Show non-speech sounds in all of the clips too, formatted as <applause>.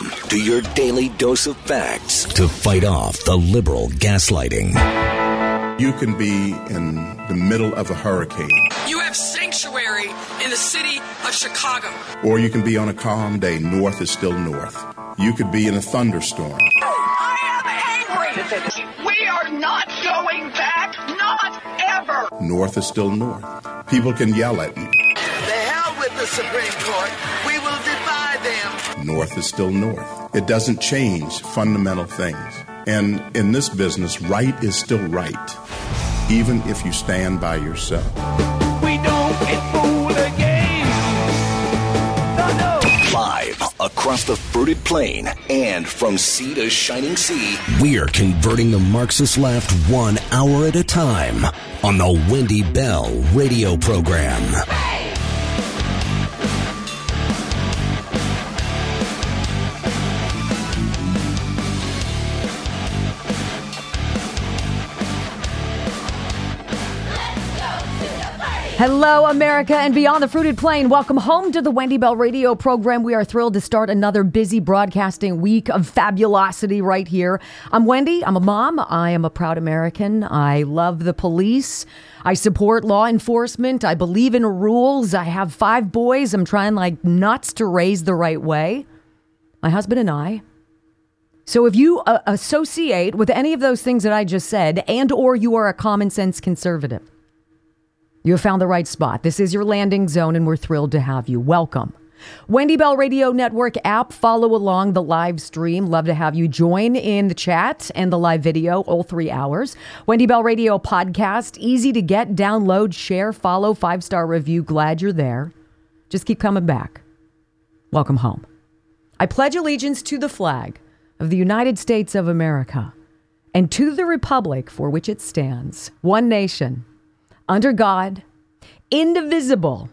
Welcome to your daily dose of facts to fight off the liberal gaslighting. You can be in the middle of a hurricane, You have sanctuary in the city of Chicago. or you can be on a calm day. North is still north. You could be in a thunderstorm. I am angry. We are not going back. Not ever. North is still north. People can yell at you. The hell with the Supreme Court. We will defy them. North is still north. It doesn't change fundamental things. And in this business, right is still right, even if you stand by yourself. We don't get fooled again. No, no. Live across the fruited plain and from sea to shining sea, we're converting the Marxist left one hour at a time on the Wendy Bell radio program. Hello, America and beyond the fruited plain. Welcome home to the Wendy Bell radio program. We are thrilled to start another busy broadcasting week of fabulosity right here. I'm Wendy. I'm a mom. I am a proud American. I love the police. I support law enforcement. I believe in rules. I have five boys. I'm trying like nuts to raise the right way. My husband and I. So if you uh, associate with any of those things that I just said and or you are a common sense conservative, you have found the right spot. This is your landing zone, and we're thrilled to have you. Welcome. Wendy Bell Radio Network app. Follow along the live stream. Love to have you join in the chat and the live video, all three hours. Wendy Bell Radio podcast. Easy to get, download, share, follow, five star review. Glad you're there. Just keep coming back. Welcome home. I pledge allegiance to the flag of the United States of America and to the republic for which it stands, one nation under God, indivisible,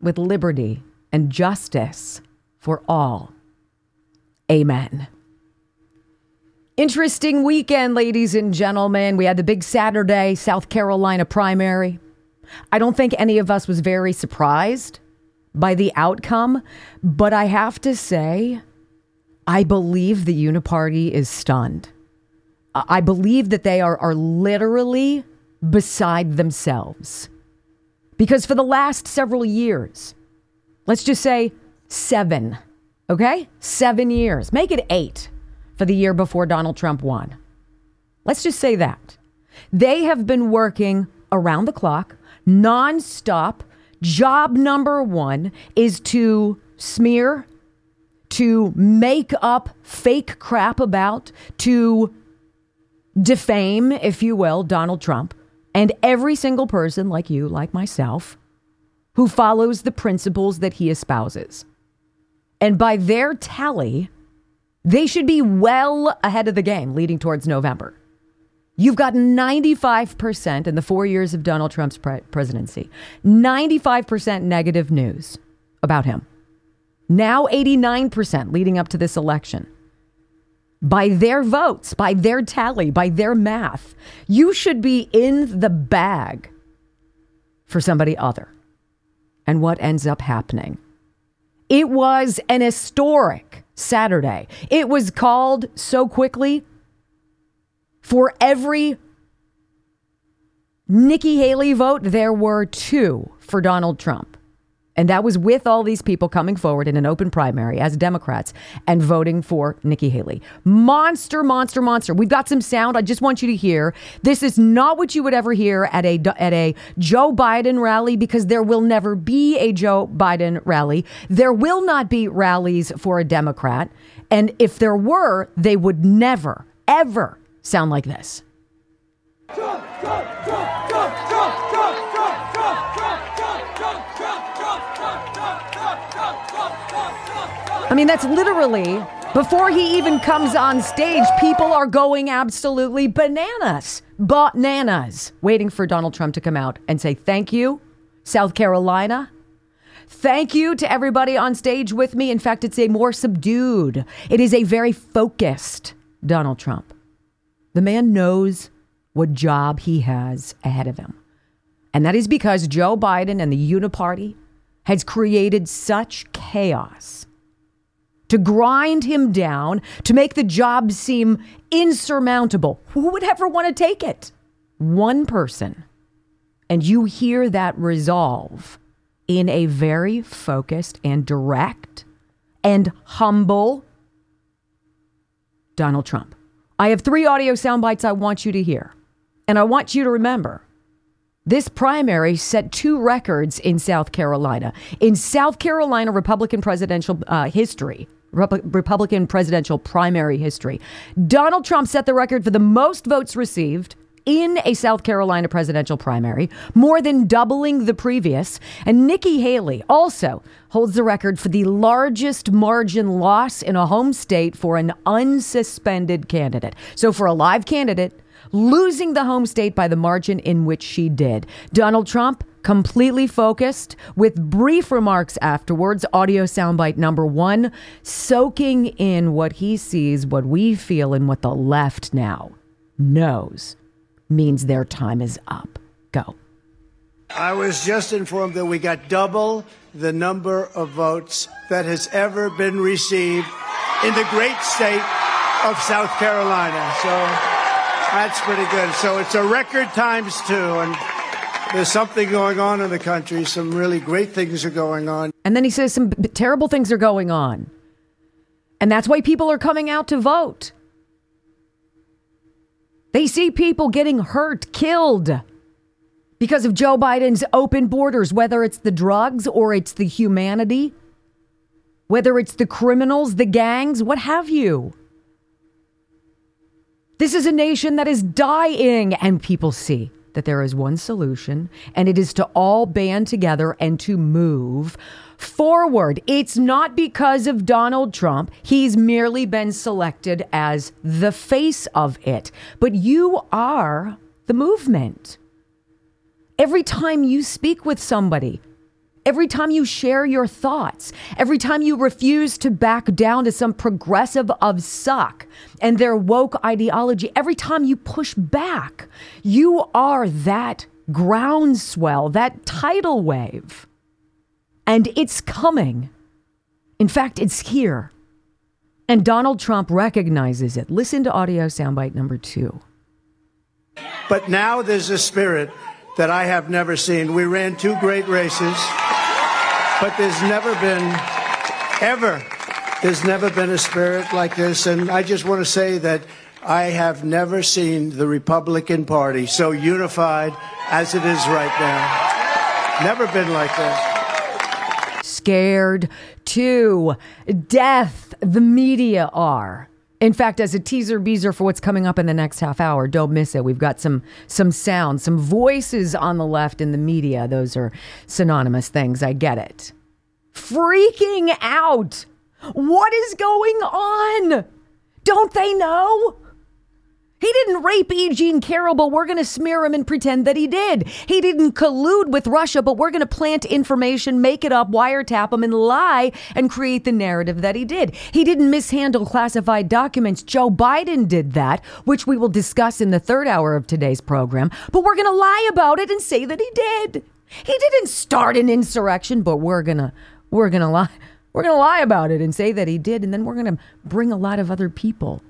with liberty and justice for all. Amen. Interesting weekend, ladies and gentlemen. We had the big Saturday South Carolina primary. I don't think any of us was very surprised by the outcome, but I have to say, I believe the Uniparty is stunned. I believe that they are, are literally beside themselves. Because for the last several years, let's just say seven, okay? Seven years. Make it eight for the year before Donald Trump won. Let's just say that. They have been working around the clock, nonstop. Job number one is to smear, to make up fake crap about, to defame, if you will, Donald Trump and every single person like you, like myself, who follows the principles that he espouses. And by their tally, they should be well ahead of the game leading towards November. You've got 95% in the four years of Donald Trump's pre- presidency, 95% negative news about him. Now 89% leading up to this election by their votes, by their tally, by their math, you should be in the bag for somebody other. And what ends up happening? It was an historic Saturday. It was called so quickly for every Nikki Haley vote, there were two for Donald Trump. And that was with all these people coming forward in an open primary as Democrats and voting for Nikki Haley. Monster, monster, monster. We've got some sound. I just want you to hear. This is not what you would ever hear at a at a Joe Biden rally because there will never be a Joe Biden rally. There will not be rallies for a Democrat. And if there were, they would never, ever sound like this. I mean, that's literally before he even comes on stage, people are going absolutely bananas. Bananas. Waiting for Donald Trump to come out and say, Thank you, South Carolina. Thank you to everybody on stage with me. In fact, it's a more subdued, it is a very focused Donald Trump. The man knows what job he has ahead of him. And that is because Joe Biden and the Uniparty has created such chaos to grind him down, to make the job seem insurmountable. Who would ever want to take it? One person. And you hear that resolve in a very focused and direct and humble Donald Trump. I have three audio sound bites I want you to hear. And I want you to remember this primary set two records in South Carolina. In South Carolina Republican presidential uh, history, Republican presidential primary history, Donald Trump set the record for the most votes received in a South Carolina presidential primary, more than doubling the previous. And Nikki Haley also holds the record for the largest margin loss in a home state for an unsuspended candidate. So, for a live candidate, losing the home state by the margin in which she did. Donald Trump completely focused with brief remarks afterwards. Audio soundbite number one, soaking in what he sees, what we feel, and what the left now knows means their time is up. Go. I was just informed that we got double the number of votes that has ever been received in the great state of South Carolina. So that's pretty good. So it's a record times two. And there's something going on in the country. Some really great things are going on. And then he says some terrible things are going on. And that's why people are coming out to vote. They see people getting hurt, killed because of Joe Biden's open borders, whether it's the drugs or it's the humanity, whether it's the criminals, the gangs, what have you. This is a nation that is dying, and people see that there is one solution, and it is to all band together and to move forward. It's not because of Donald Trump. He's merely been selected as the face of it. But you are the movement. Every time you speak with somebody, every time you share your thoughts, every time you refuse to back down to some progressive of suck and their woke ideology, every time you push back, you are that groundswell, that tidal wave. And it's coming. In fact, it's here. And Donald Trump recognizes it. Listen to audio soundbite number two. But now there's a spirit that I have never seen. We ran two great races, but there's never been, ever, there's never been a spirit like this. And I just want to say that I have never seen the Republican Party so unified as it is right now. Never been like this scared to death. The media are. In fact, as a teaser beezer for what's coming up in the next half hour, don't miss it. We've got some some sounds, some voices on the left in the media. Those are synonymous things. I get it. Freaking out. What is going on? Don't they know? He didn't rape E. Jean Carroll, but we're going to smear him and pretend that he did. He didn't collude with Russia, but we're going to plant information, make it up, wiretap him, and lie and create the narrative that he did. He didn't mishandle classified documents. Joe Biden did that, which we will discuss in the third hour of today's program, but we're going to lie about it and say that he did. He didn't start an insurrection, but we're going to we're going to lie. We're going to lie about it and say that he did, and then we're going to bring a lot of other people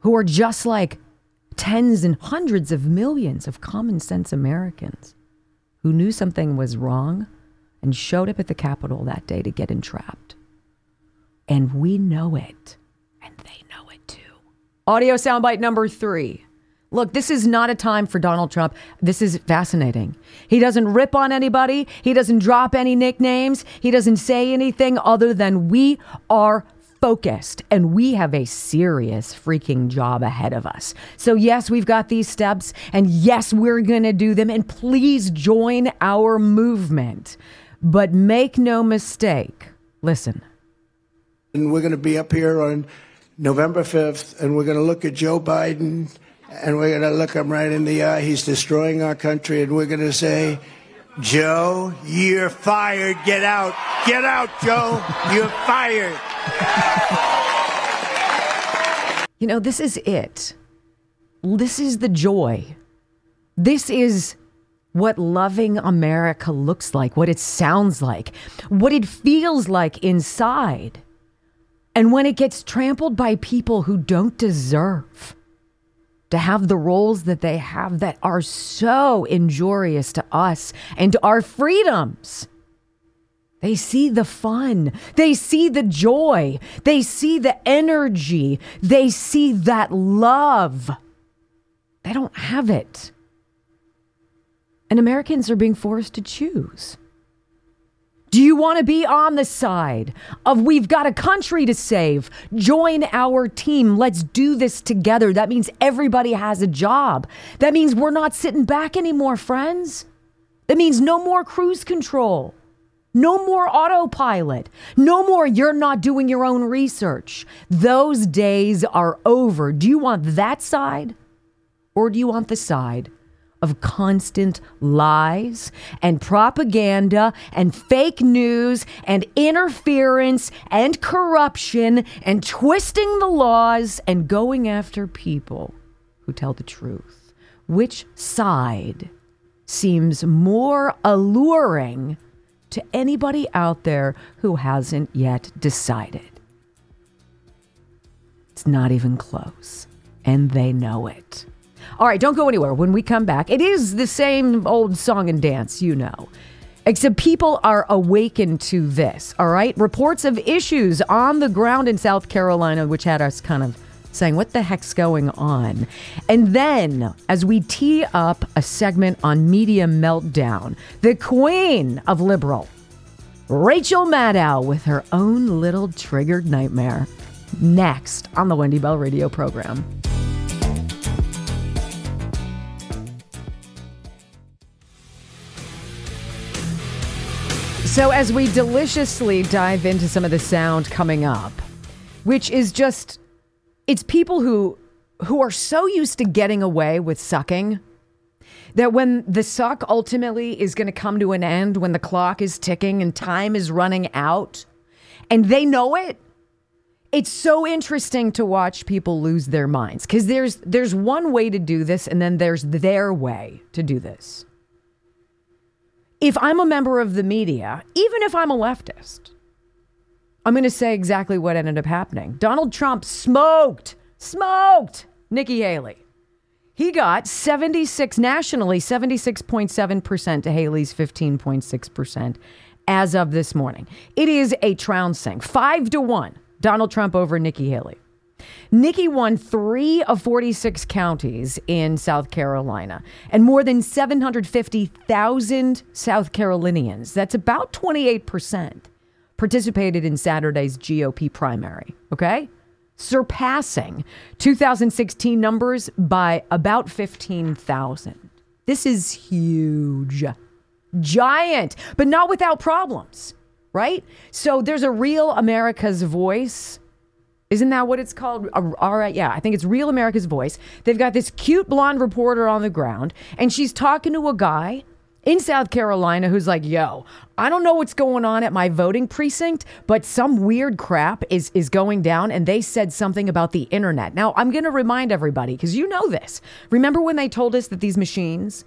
who are just like tens and hundreds of millions of common sense Americans who knew something was wrong and showed up at the Capitol that day to get entrapped. And we know it, and they know it too. Audio soundbite number three. Look, this is not a time for Donald Trump. This is fascinating. He doesn't rip on anybody. He doesn't drop any nicknames. He doesn't say anything other than we are focused and we have a serious freaking job ahead of us. So, yes, we've got these steps and yes, we're going to do them. And please join our movement. But make no mistake, listen. And we're going to be up here on November 5th and we're going to look at Joe Biden and we're going to look him right in the eye. He's destroying our country and we're going to say, Joe, you're fired. Get out. Get out, Joe. You're fired. <laughs> You know, this is it. This is the joy. This is what loving America looks like, what it sounds like, what it feels like inside. And when it gets trampled by people who don't deserve to have the roles that they have that are so injurious to us and our freedoms. They see the fun. They see the joy. They see the energy. They see that love. They don't have it. And Americans are being forced to choose. Do you want to be on the side of we've got a country to save? Join our team. Let's do this together. That means everybody has a job. That means we're not sitting back anymore, friends. That means no more cruise control. No more autopilot. No more you're not doing your own research. Those days are over. Do you want that side? Or do you want the side of constant lies and propaganda and fake news and interference and corruption and twisting the laws and going after people who tell the truth. Which side seems more alluring to anybody out there who hasn't yet decided? It's not even close, and they know it. All right, don't go anywhere. When we come back, it is the same old song and dance, you know. Except people are awakened to this, all right? Reports of issues on the ground in South Carolina, which had us kind of saying, what the heck's going on? And then, as we tee up a segment on media meltdown, the queen of liberal, Rachel Maddow, with her own little triggered nightmare, next on the Wendy Bell radio program. So, as we deliciously dive into some of the sound coming up, which is just, it's people who who are so used to getting away with sucking that when the suck ultimately is going to come to an end, when the clock is ticking and time is running out, and they know it, it's so interesting to watch people lose their minds. Because there's there's one way to do this, and then there's their way to do this. If I'm a member of the media, even if I'm a leftist, I'm going to say exactly what ended up happening. Donald Trump smoked, smoked Nikki Haley. He got 76 nationally, 76.7% to Haley's 15.6% as of this morning. It is a trouncing, five to one. Donald Trump over Nikki Haley. Nikki won three of 46 counties in South Carolina, and more than 750,000 South Carolinians, that's about 28%, participated in Saturday's GOP primary. Okay? Surpassing 2016 numbers by about 15,000. This is huge. Giant, but not without problems, right? So there's a real America's voice isn't that what it's called? All right, yeah, I think it's Real America's Voice. They've got this cute blonde reporter on the ground, and she's talking to a guy in South Carolina who's like, "Yo, I don't know what's going on at my voting precinct, but some weird crap is is going down and they said something about the internet." Now, I'm going to remind everybody cuz you know this. Remember when they told us that these machines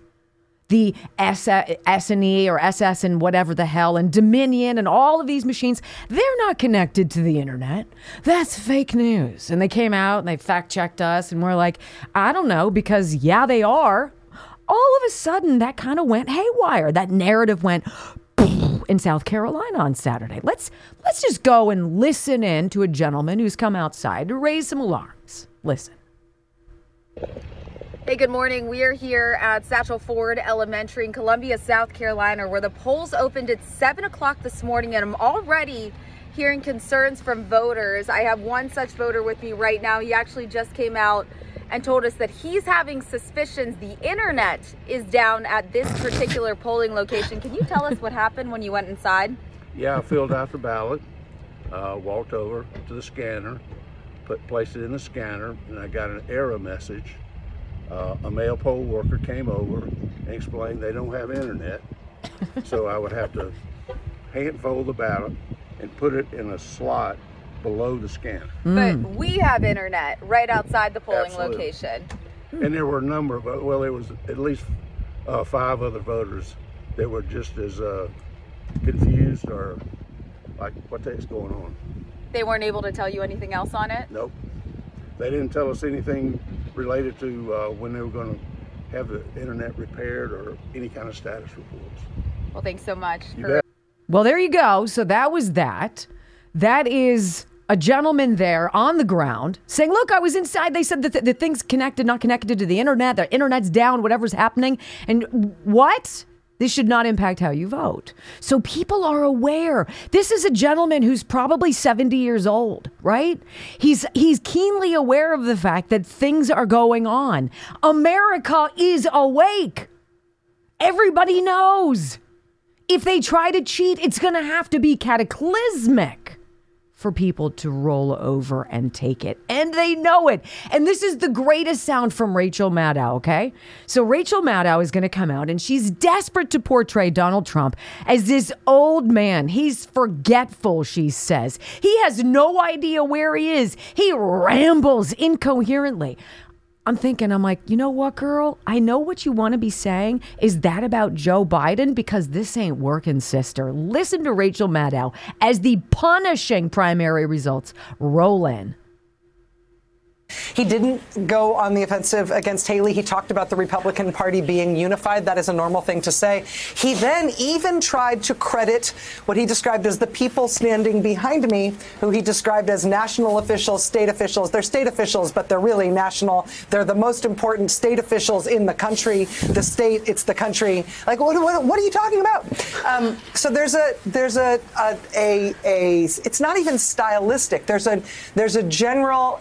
the S and E or SS and whatever the hell and Dominion and all of these machines, they're not connected to the internet. That's fake news. And they came out and they fact checked us and we're like, I don't know, because yeah, they are. All of a sudden, that kind of went haywire. That narrative went in South Carolina on Saturday. Let's let's just go and listen in to a gentleman who's come outside to raise some alarms. Listen. Hey, good morning. We are here at Satchel Ford Elementary in Columbia, South Carolina, where the polls opened at 7 o'clock this morning, and I'm already hearing concerns from voters. I have one such voter with me right now. He actually just came out and told us that he's having suspicions the internet is down at this particular polling location. Can you tell us what happened when you went inside? Yeah, I filled out the ballot, uh, walked over to the scanner, put placed it in the scanner, and I got an error message uh, a male poll worker came over and explained they don't have internet. so I would have to hand fold the ballot and put it in a slot below the scanner. Mm. But we have internet right outside the polling Absolutely. location. And there were a number of, well, there was at least uh, five other voters that were just as uh, confused or like, what the heck's going on? They weren't able to tell you anything else on it? Nope. They didn't tell us anything related to uh, when they were going to have the internet repaired or any kind of status reports. Well, thanks so much. You for- bet. Well, there you go. So that was that. That is a gentleman there on the ground saying, Look, I was inside. They said that the, the thing's connected, not connected to the internet. The internet's down, whatever's happening. And what? This should not impact how you vote. So people are aware. This is a gentleman who's probably 70 years old, right? He's he's keenly aware of the fact that things are going on. America is awake. Everybody knows. If they try to cheat, it's going to have to be cataclysmic for people to roll over and take it. And they know it. And this is the greatest sound from Rachel Maddow, okay? So Rachel Maddow is going to come out and she's desperate to portray Donald Trump as this old man. He's forgetful, she says. He has no idea where he is. He rambles incoherently. I'm thinking, I'm like, you know what, girl? I know what you want to be saying. Is that about Joe Biden? Because this ain't working, sister. Listen to Rachel Maddow as the punishing primary results roll in. He didn't go on the offensive against Haley. He talked about the Republican Party being unified. That is a normal thing to say. He then even tried to credit what he described as the people standing behind me, who he described as national officials, state officials. They're state officials, but they're really national. They're the most important state officials in the country. The state, it's the country. Like, what, what, what are you talking about? Um, so there's a there's a, a a a it's not even stylistic. There's a there's a general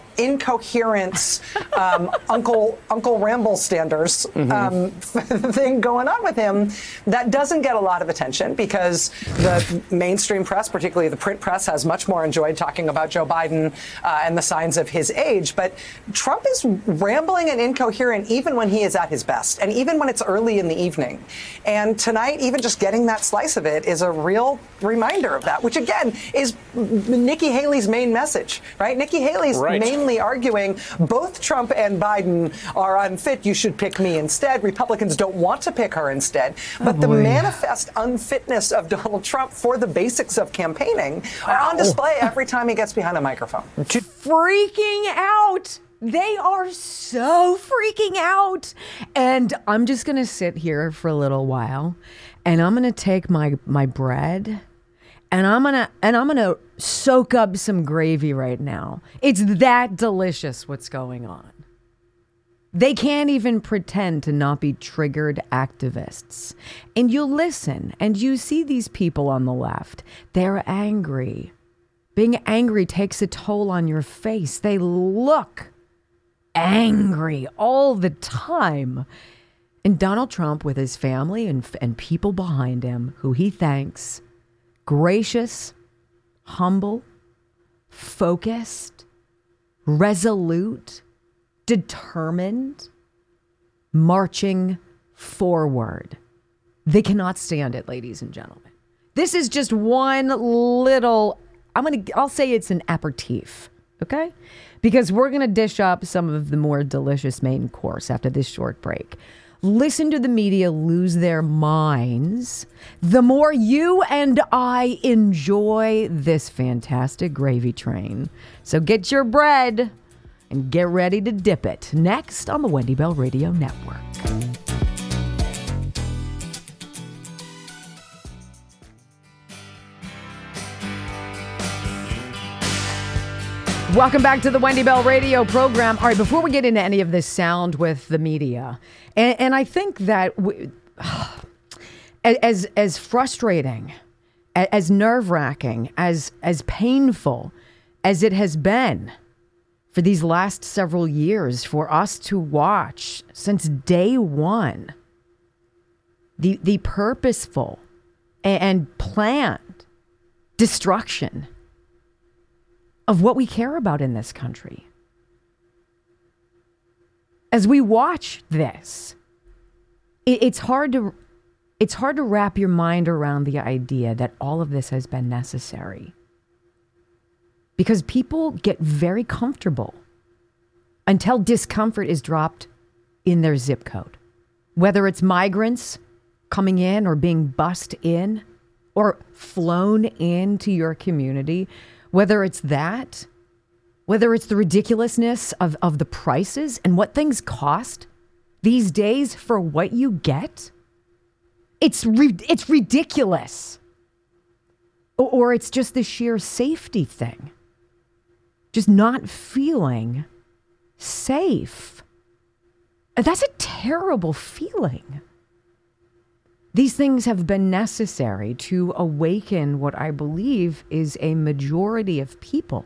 um, <laughs> Uncle Uncle Ramble standards um, <laughs> thing going on with him that doesn't get a lot of attention because the mainstream press, particularly the print press, has much more enjoyed talking about Joe Biden uh, and the signs of his age. But Trump is rambling and incoherent even when he is at his best, and even when it's early in the evening. And tonight, even just getting that slice of it is a real reminder of that, which again is Nikki Haley's main message, right? Nikki Haley's Right. mainly arguing both Trump and Biden are unfit. You should pick me instead. Republicans don't want to pick her instead. Oh, but the manifest unfitness of Donald Trump for the basics of campaigning are on display every time he gets behind a microphone. freaking out. They are so freaking out. And I'm just going to sit here for a little while and I'm going to take my my bread and I'm to and I'm to soak up some gravy right now. It's that delicious what's going on. They can't even pretend to not be triggered activists. And you listen and you see these people on the left. They're angry. Being angry takes a toll on your face. They look angry all the time. And Donald Trump, with his family and, and people behind him, who he thanks, gracious, humble, focused, resolute, determined, marching forward. They cannot stand it, ladies and gentlemen. This is just one little, I'm going to, I'll say it's an aperitif, okay? Because we're going to dish up some of the more delicious main course after this short break. Listen to the media lose their minds. The more you and I enjoy this fantastic gravy train. So get your bread and get ready to dip it. Next on the Wendy Bell Radio Network. Welcome back to the Wendy Bell Radio program. All right, before we get into any of this sound with the media, and, and I think that we, <sighs> as as frustrating, as nerve wracking, as as painful as it has been for these last several years for us to watch since day one, the the purposeful and planned destruction of what we care about in this country. As we watch this, it, it's hard to it's hard to wrap your mind around the idea that all of this has been necessary. Because people get very comfortable until discomfort is dropped in their zip code. whether it's migrants coming in or being bussed in or flown into your community, whether it's that, whether it's the ridiculousness of, of the prices and what things cost these days for what you get, it's, it's ridiculous. Or, or it's just the sheer safety thing. Just not feeling safe. That's a terrible feeling. These things have been necessary to awaken what I believe is a majority of people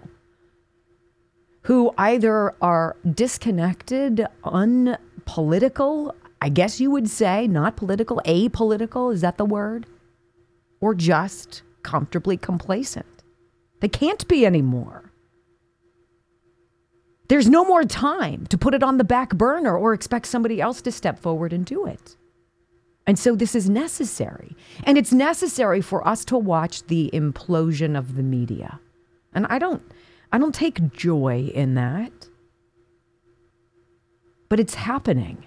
who either are disconnected, unpolitical, I guess you would say, not political, apolitical, is that the word? Or just comfortably complacent. They can't be anymore. There's no more time to put it on the back burner or expect somebody else to step forward and do it. And so this is necessary. And it's necessary for us to watch the implosion of the media. And I don't I don't take joy in that. But it's happening.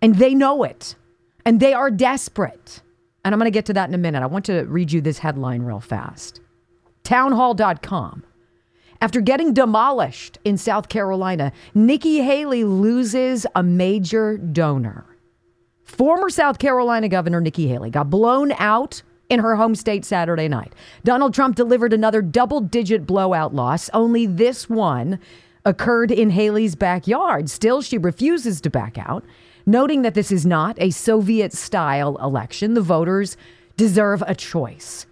And they know it. And they are desperate. And I'm going to get to that in a minute. I want to read you this headline real fast. Townhall.com. After getting demolished in South Carolina, Nikki Haley loses a major donor. Former South Carolina Governor Nikki Haley got blown out in her home state Saturday night. Donald Trump delivered another double digit blowout loss, only this one occurred in Haley's backyard. Still, she refuses to back out, noting that this is not a Soviet style election. The voters deserve a choice.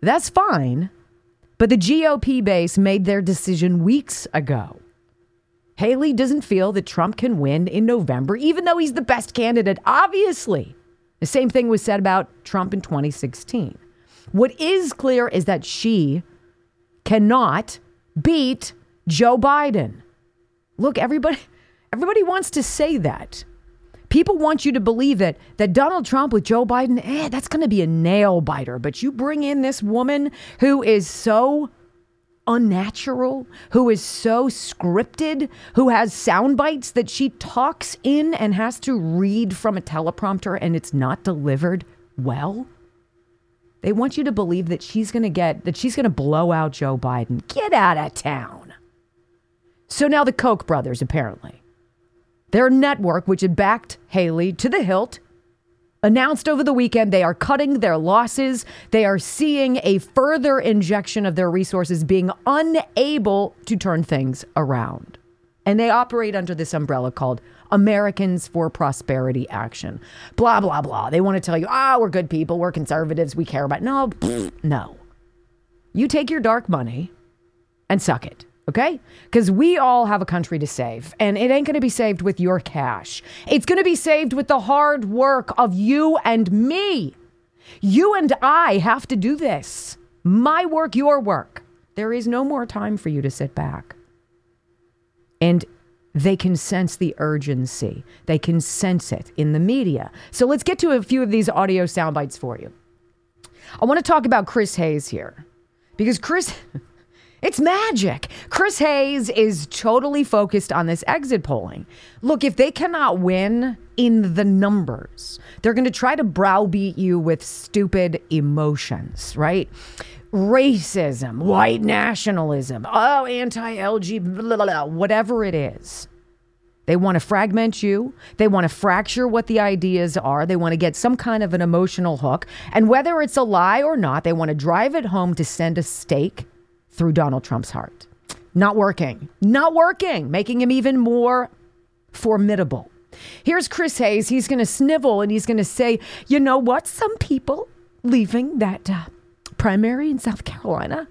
That's fine, but the GOP base made their decision weeks ago. Haley doesn't feel that Trump can win in November, even though he's the best candidate, obviously. The same thing was said about Trump in 2016. What is clear is that she cannot beat Joe Biden. Look, everybody everybody wants to say that. People want you to believe that that Donald Trump with Joe Biden, eh, that's going to be a nail biter, but you bring in this woman who is so unnatural, who is so scripted, who has sound bites that she talks in and has to read from a teleprompter and it's not delivered well. They want you to believe that she's going to get that she's going to blow out Joe Biden. Get out of town. So now the Koch brothers apparently. Their network which had backed Haley to the hilt announced over the weekend they are cutting their losses. They are seeing a further injection of their resources, being unable to turn things around. And they operate under this umbrella called Americans for Prosperity Action. Blah, blah, blah. They want to tell you, ah, oh, we're good people, we're conservatives, we care about. No, no. You take your dark money and suck it okay? Because we all have a country to save, and it ain't going to be saved with your cash. It's going to be saved with the hard work of you and me. You and I have to do this. My work, your work. There is no more time for you to sit back. And they can sense the urgency. They can sense it in the media. So let's get to a few of these audio sound bites for you. I want to talk about Chris Hayes here because Chris. <laughs> It's magic. Chris Hayes is totally focused on this exit polling. Look, if they cannot win in the numbers, they're going to try to browbeat you with stupid emotions, right? Racism, white nationalism, oh, anti LGBT, whatever it is. They want to fragment you. They want to fracture what the ideas are. They want to get some kind of an emotional hook. And whether it's a lie or not, they want to drive it home to send a stake through Donald Trump's heart. Not working. Not working, making him even more formidable. Here's Chris Hayes. He's going to snivel and he's going to say, you know what? Some people leaving that uh, primary in South Carolina,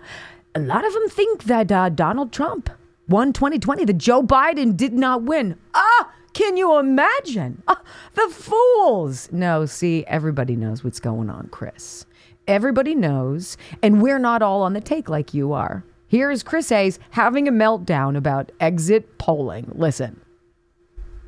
a lot of them think that uh, Donald Trump won 2020, that Joe Biden did not win. Ah, can you imagine? Ah, the fools. No, see, everybody knows what's going on, Chris. Everybody knows, and we're not all on the take like you are. Here's Chris Hayes having a meltdown about exit polling. Listen.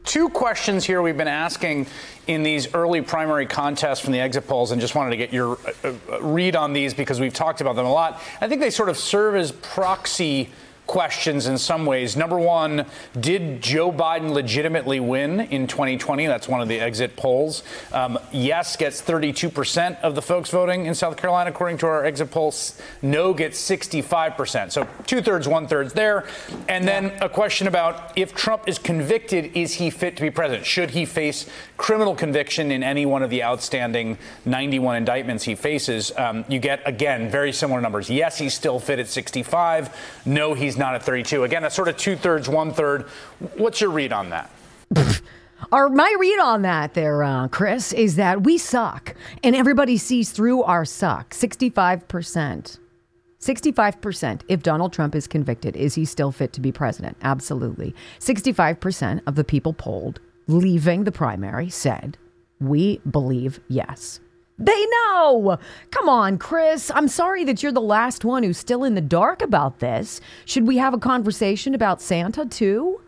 Two questions here we've been asking in these early primary contests from the exit polls, and just wanted to get your uh, uh, read on these because we've talked about them a lot. I think they sort of serve as proxy questions in some ways. Number one, did Joe Biden legitimately win in 2020? That's one of the exit polls. Um, yes gets 32% of the folks voting in South Carolina, according to our exit polls. No gets 65%. So two thirds, one thirds there. And then a question about if Trump is convicted, is he fit to be president? Should he face criminal conviction in any one of the outstanding 91 indictments he faces? Um, you get, again, very similar numbers. Yes, he's still fit at 65. No, he's not at 32. Again, that's sort of two thirds, one third. What's your read on that? <laughs> Our, my read on that there, uh, Chris, is that we suck and everybody sees through our suck. 65%. 65% if Donald Trump is convicted, is he still fit to be president? Absolutely. 65% of the people polled leaving the primary said, we believe yes. They know. Come on, Chris. I'm sorry that you're the last one who's still in the dark about this. Should we have a conversation about Santa too?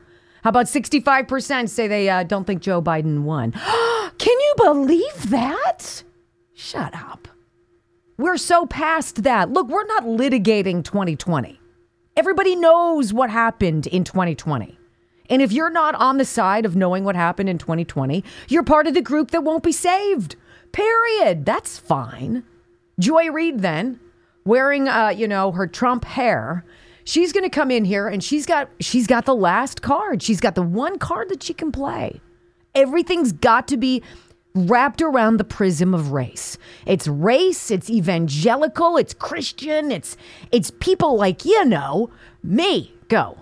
How about 65% say they uh, don't think Joe Biden won? <gasps> Can you believe that? Shut up. We're so past that. Look, we're not litigating 2020. Everybody knows what happened in 2020. And if you're not on the side of knowing what happened in 2020, you're part of the group that won't be saved. Period. That's fine. Joy Reid, then, wearing, uh, you know, her Trump hair, she's going to come in here and she's got she's got the last card. She's got the one card that she can play. Everything's got to be wrapped around the prism of race. It's race, it's evangelical, it's Christian, it's it's people like you know me. Go.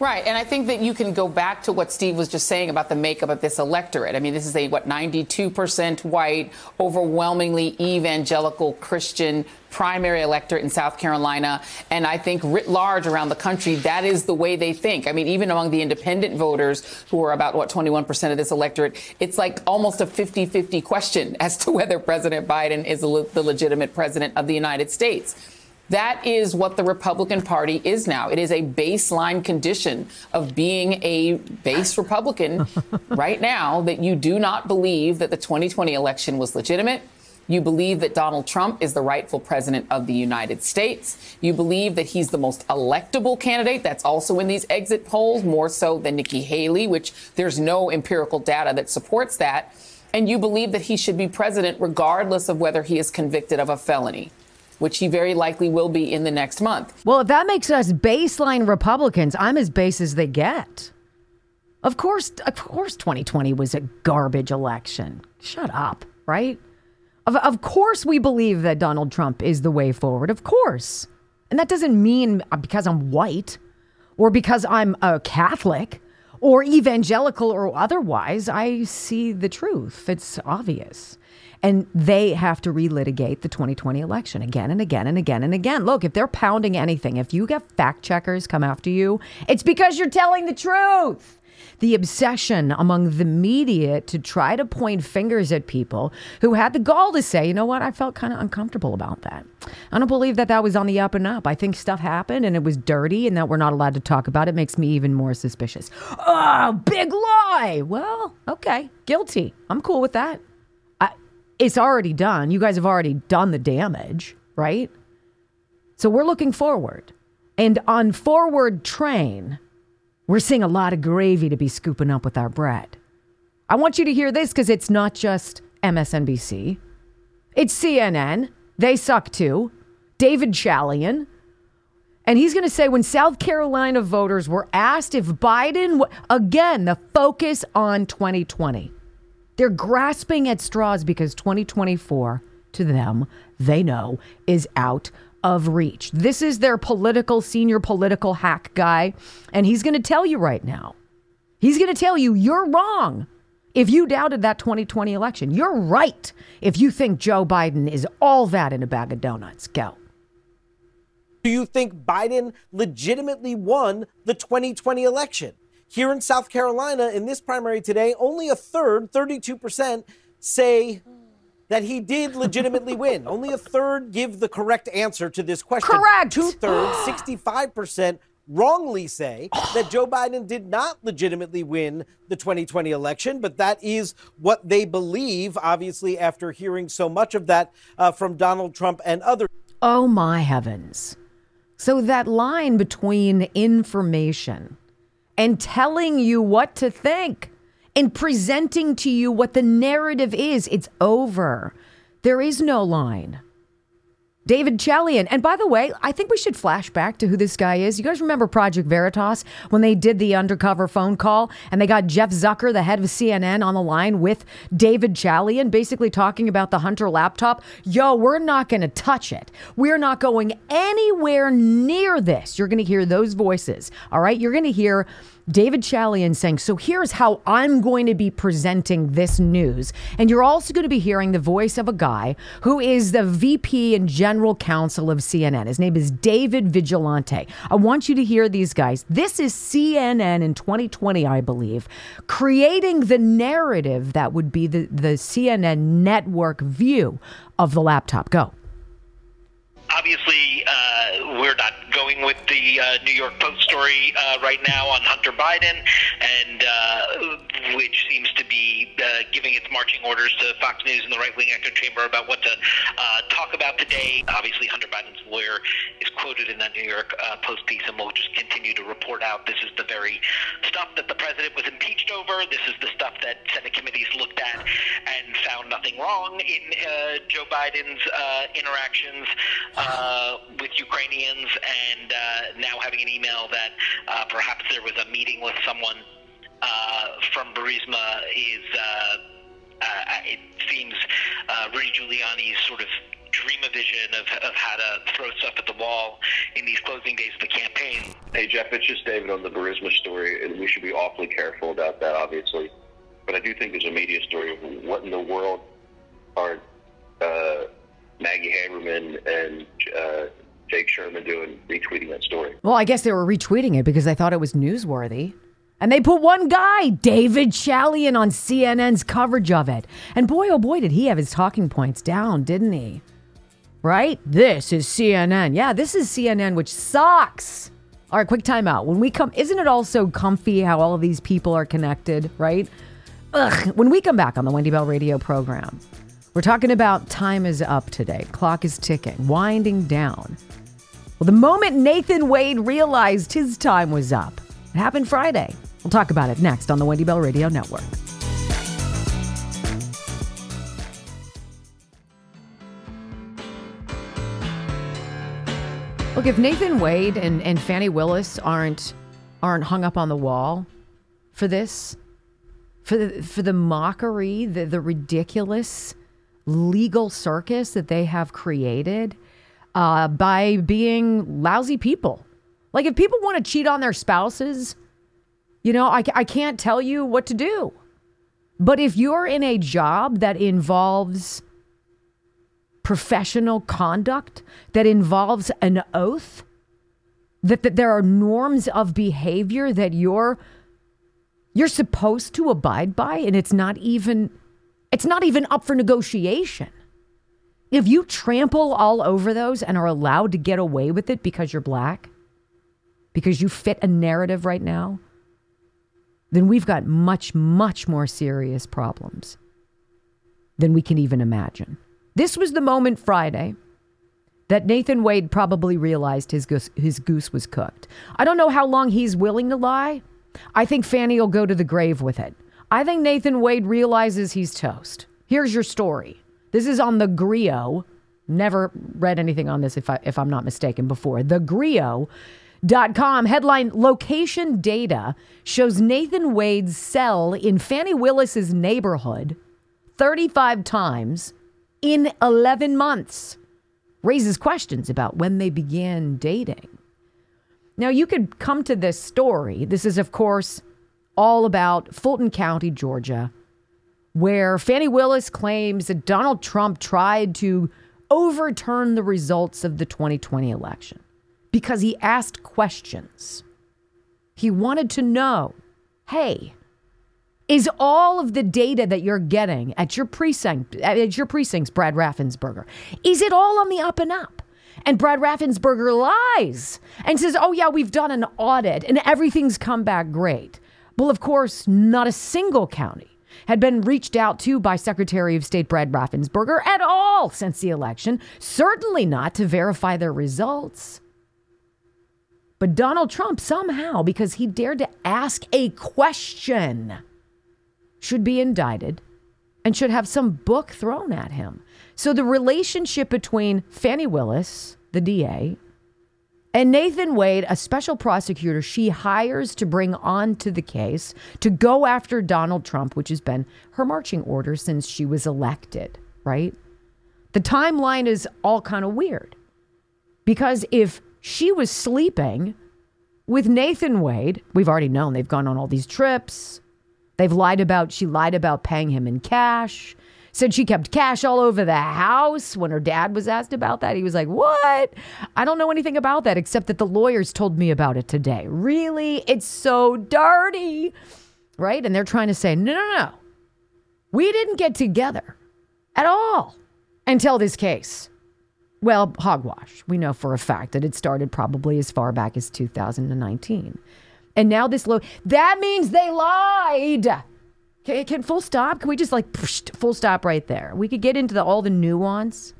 Right. And I think that you can go back to what Steve was just saying about the makeup of this electorate. I mean, this is a, what, 92% white, overwhelmingly evangelical Christian primary electorate in South Carolina. And I think writ large around the country, that is the way they think. I mean, even among the independent voters, who are about, what, 21% of this electorate, it's like almost a 50 50 question <laughs> as to whether President Biden is the legitimate president of the United States. That is what the Republican Party is now. It is a baseline condition of being a base Republican <laughs> right now that you do not believe that the 2020 election was legitimate. You believe that Donald Trump is the rightful president of the United States. You believe that he's the most electable candidate. That's also in these exit polls, more so than Nikki Haley, which there's no empirical data that supports that. And you believe that he should be president regardless of whether he is convicted of a felony which he very likely will be in the next month. Well, if that makes us baseline Republicans, I'm as base as they get. Of course, of course, 2020 was a garbage election. Shut up, right? Of, of course, we believe that Donald Trump is the way forward. Of course. And that doesn't mean uh, because I'm white or because I'm a Catholic or evangelical or otherwise, I see the truth. It's obvious and they have to relitigate the 2020 election again and again and again and again. Look, if they're pounding anything, if you get fact checkers come after you, it's because you're telling the truth. The obsession among the media to try to point fingers at people who had the gall to say, you know what, I felt kind of uncomfortable about that. I don't believe that that was on the up and up. I think stuff happened and it was dirty and that we're not allowed to talk about it makes me even more suspicious. Oh, big lie. Well, okay, guilty. I'm cool with that it's already done. You guys have already done the damage, right? So we're looking forward. And on forward train, we're seeing a lot of gravy to be scooping up with our bread. I want you to hear this because it's not just MSNBC, it's CNN. They suck too. David Chalian. And he's going to say when South Carolina voters were asked if Biden, again, the focus on 2020. They're grasping at straws because 2024, to them, they know, is out of reach. This is their political, senior political hack guy. And he's going to tell you right now, he's going to tell you you're wrong if you doubted that 2020 election. You're right if you think Joe Biden is all that in a bag of donuts. Go. Do you think Biden legitimately won the 2020 election? Here in South Carolina, in this primary today, only a third, 32%, say that he did legitimately <laughs> win. Only a third give the correct answer to this question. Correct. Two thirds, 65%, wrongly say that Joe Biden did not legitimately win the 2020 election, but that is what they believe, obviously, after hearing so much of that uh, from Donald Trump and others. Oh, my heavens. So that line between information and telling you what to think and presenting to you what the narrative is, it's over. There is no line. David Chalian. And by the way, I think we should flash back to who this guy is. You guys remember Project Veritas when they did the undercover phone call and they got Jeff Zucker, the head of CNN, on the line with David Chalian, basically talking about the Hunter laptop. Yo, we're not going to touch it. We're not going anywhere near this. You're going to hear those voices. All right. You're going to hear David Chalian saying, So here's how I'm going to be presenting this news. And you're also going to be hearing the voice of a guy who is the VP and general counsel of CNN. His name is David Vigilante. I want you to hear these guys. This is CNN in 2020, I believe, creating the narrative that would be the, the CNN network view of the laptop. Go. Obviously, uh, we're not going with the uh, New York Post story uh, right now on Hunter Biden, and uh, which seems to be uh, giving its marching orders to Fox News and the right wing echo chamber about what to uh, talk about today. Obviously, Hunter Biden's lawyer is quoted in that New York uh, Post piece, and we'll just continue to report out. This is the very stuff that the president was impeached over. This is the stuff that Senate committees looked at and found nothing wrong in uh, Joe Biden's uh, interactions uh, with Ukrainians and uh, now having an email that uh, perhaps there was a meeting with someone uh, from Burisma is, uh, uh, it seems, uh, Rudy Giuliani's sort of dream a vision of, of how to throw stuff at the wall in these closing days of the campaign. Hey, Jeff, it's just David on the Burisma story, and we should be awfully careful about that, obviously. But I do think there's a media story of what in the world are uh, Maggie Haberman and uh, Jake Sherman doing retweeting that story. Well, I guess they were retweeting it because they thought it was newsworthy. And they put one guy, David Chalian, on CNN's coverage of it. And boy, oh boy, did he have his talking points down, didn't he? Right? This is CNN. Yeah, this is CNN, which sucks. All right, quick timeout. When we come, isn't it also comfy how all of these people are connected, right? Ugh. When we come back on the Wendy Bell radio program, we're talking about time is up today. Clock is ticking, winding down. Well, the moment Nathan Wade realized his time was up, it happened Friday. We'll talk about it next on the Wendy Bell Radio Network. Look, if Nathan Wade and, and Fani Willis aren't aren't hung up on the wall for this, for the for the mockery, the, the ridiculous legal circus that they have created, uh, by being lousy people. Like, if people want to cheat on their spouses, you know, I, I can't tell you what to do. But if you're in a job that involves professional conduct, that involves an oath, that, that there are norms of behavior that you're you're supposed to abide by and it's not even it's not even up for negotiation if you trample all over those and are allowed to get away with it because you're black, because you fit a narrative right now, then we've got much, much more serious problems than we can even imagine. This was the moment Friday that Nathan Wade probably realized his goose, his goose was cooked. I don't know how long he's willing to lie. I think Fani will go to the grave with it. I think Nathan Wade realizes he's toast. Here's your story. This is on the Grio. Never read anything on this if I if I'm not mistaken before. The Grio.com headline location data shows Nathan Wade's cell in Fani Willis's neighborhood 35 times in 11 months. Raises questions about when they began dating. Now, you could come to this story. This is, of course, all about Fulton County, Georgia, where Fani Willis claims that Donald Trump tried to overturn the results of the 2020 election because he asked questions. He wanted to know hey, is all of the data that you're getting at your precinct, at your precincts, Brad Raffensperger, is it all on the up and up? And Brad Raffensperger lies and says, oh, yeah, we've done an audit and everything's come back great. Well, of course, not a single county had been reached out to by Secretary of State Brad Raffensperger at all since the election, certainly not to verify their results. But Donald Trump, somehow, because he dared to ask a question, should be indicted and should have some book thrown at him. So the relationship between Fani Willis, the DA, and Nathan Wade, a special prosecutor she hires to bring on to the case to go after Donald Trump, which has been her marching order since she was elected, right? The timeline is all kind of weird because if she was sleeping with Nathan Wade, we've already known they've gone on all these trips. They've lied about, she lied about paying him in cash. Said she kept cash all over the house. When her dad was asked about that, he was like, What? I don't know anything about that except that the lawyers told me about it today. Really? It's so dirty. Right? And they're trying to say, No, no, no. We didn't get together at all until this case. Well, hogwash. We know for a fact that it started probably as far back as 2019. And now this low, that means they lied. Can, can full stop? Can we just like psh, full stop right there? We could get into the, all the nuance.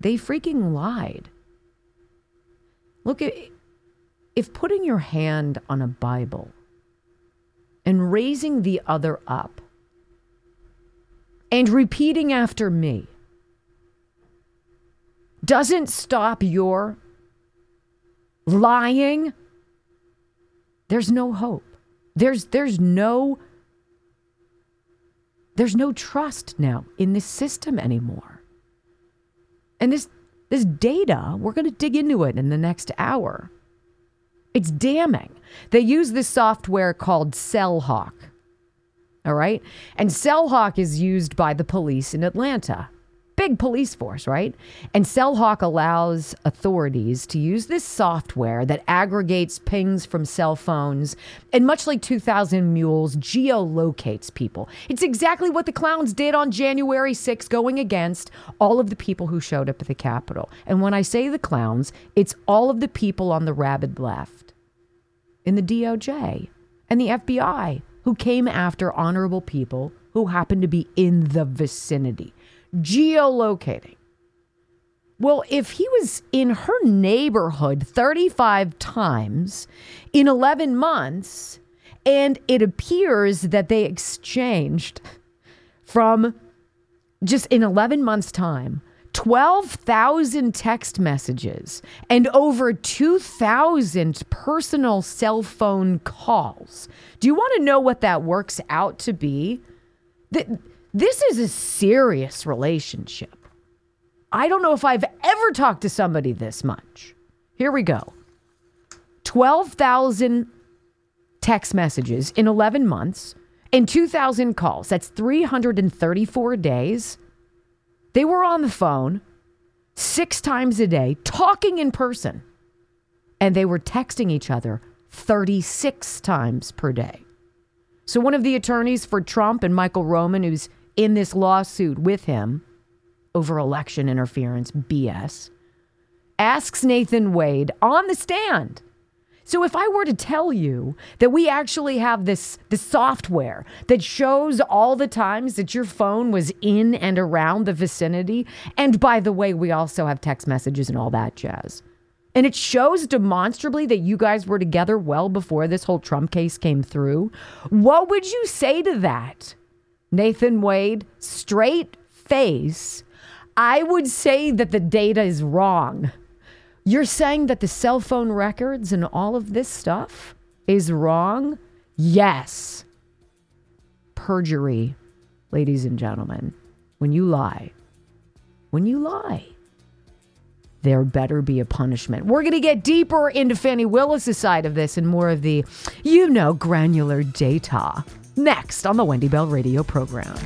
They freaking lied. Look at if putting your hand on a Bible and raising the other up and repeating after me doesn't stop your lying, there's no hope. There's there's no there's no trust now in this system anymore. And this this data, we're going to dig into it in the next hour. It's damning. They use this software called Cellhawk. All right? And Cellhawk is used by the police in Atlanta big police force, right? And Cellhawk allows authorities to use this software that aggregates pings from cell phones and, much like 2000 Mules, geolocates people. It's exactly what the clowns did on January 6th, going against all of the people who showed up at the Capitol. And when I say the clowns, it's all of the people on the rabid left in the DOJ and the FBI who came after honorable people who happened to be in the vicinity geolocating. Well, if he was in her neighborhood 35 times in 11 months, and it appears that they exchanged from just in 11 months' time 12,000 text messages and over 2,000 personal cell phone calls. Do you want to know what that works out to be? The, this is a serious relationship. I don't know if I've ever talked to somebody this much. Here we go 12,000 text messages in 11 months and 2,000 calls. That's 334 days. They were on the phone six times a day, talking in person, and they were texting each other 36 times per day. So, one of the attorneys for Trump and Michael Roman, who's in this lawsuit with him over election interference BS, asks Nathan Wade on the stand. So if I were to tell you that we actually have this, the software that shows all the times that your phone was in and around the vicinity, and by the way, we also have text messages and all that jazz. And it shows demonstrably that you guys were together well before this whole Trump case came through. What would you say to that? Nathan Wade, straight face, I would say that the data is wrong. You're saying that the cell phone records and all of this stuff is wrong? Yes. Perjury, ladies and gentlemen. When you lie, when you lie, there better be a punishment. We're going to get deeper into Fani Willis' side of this and more of the, you know, granular data next on the Wendy Bell Radio program.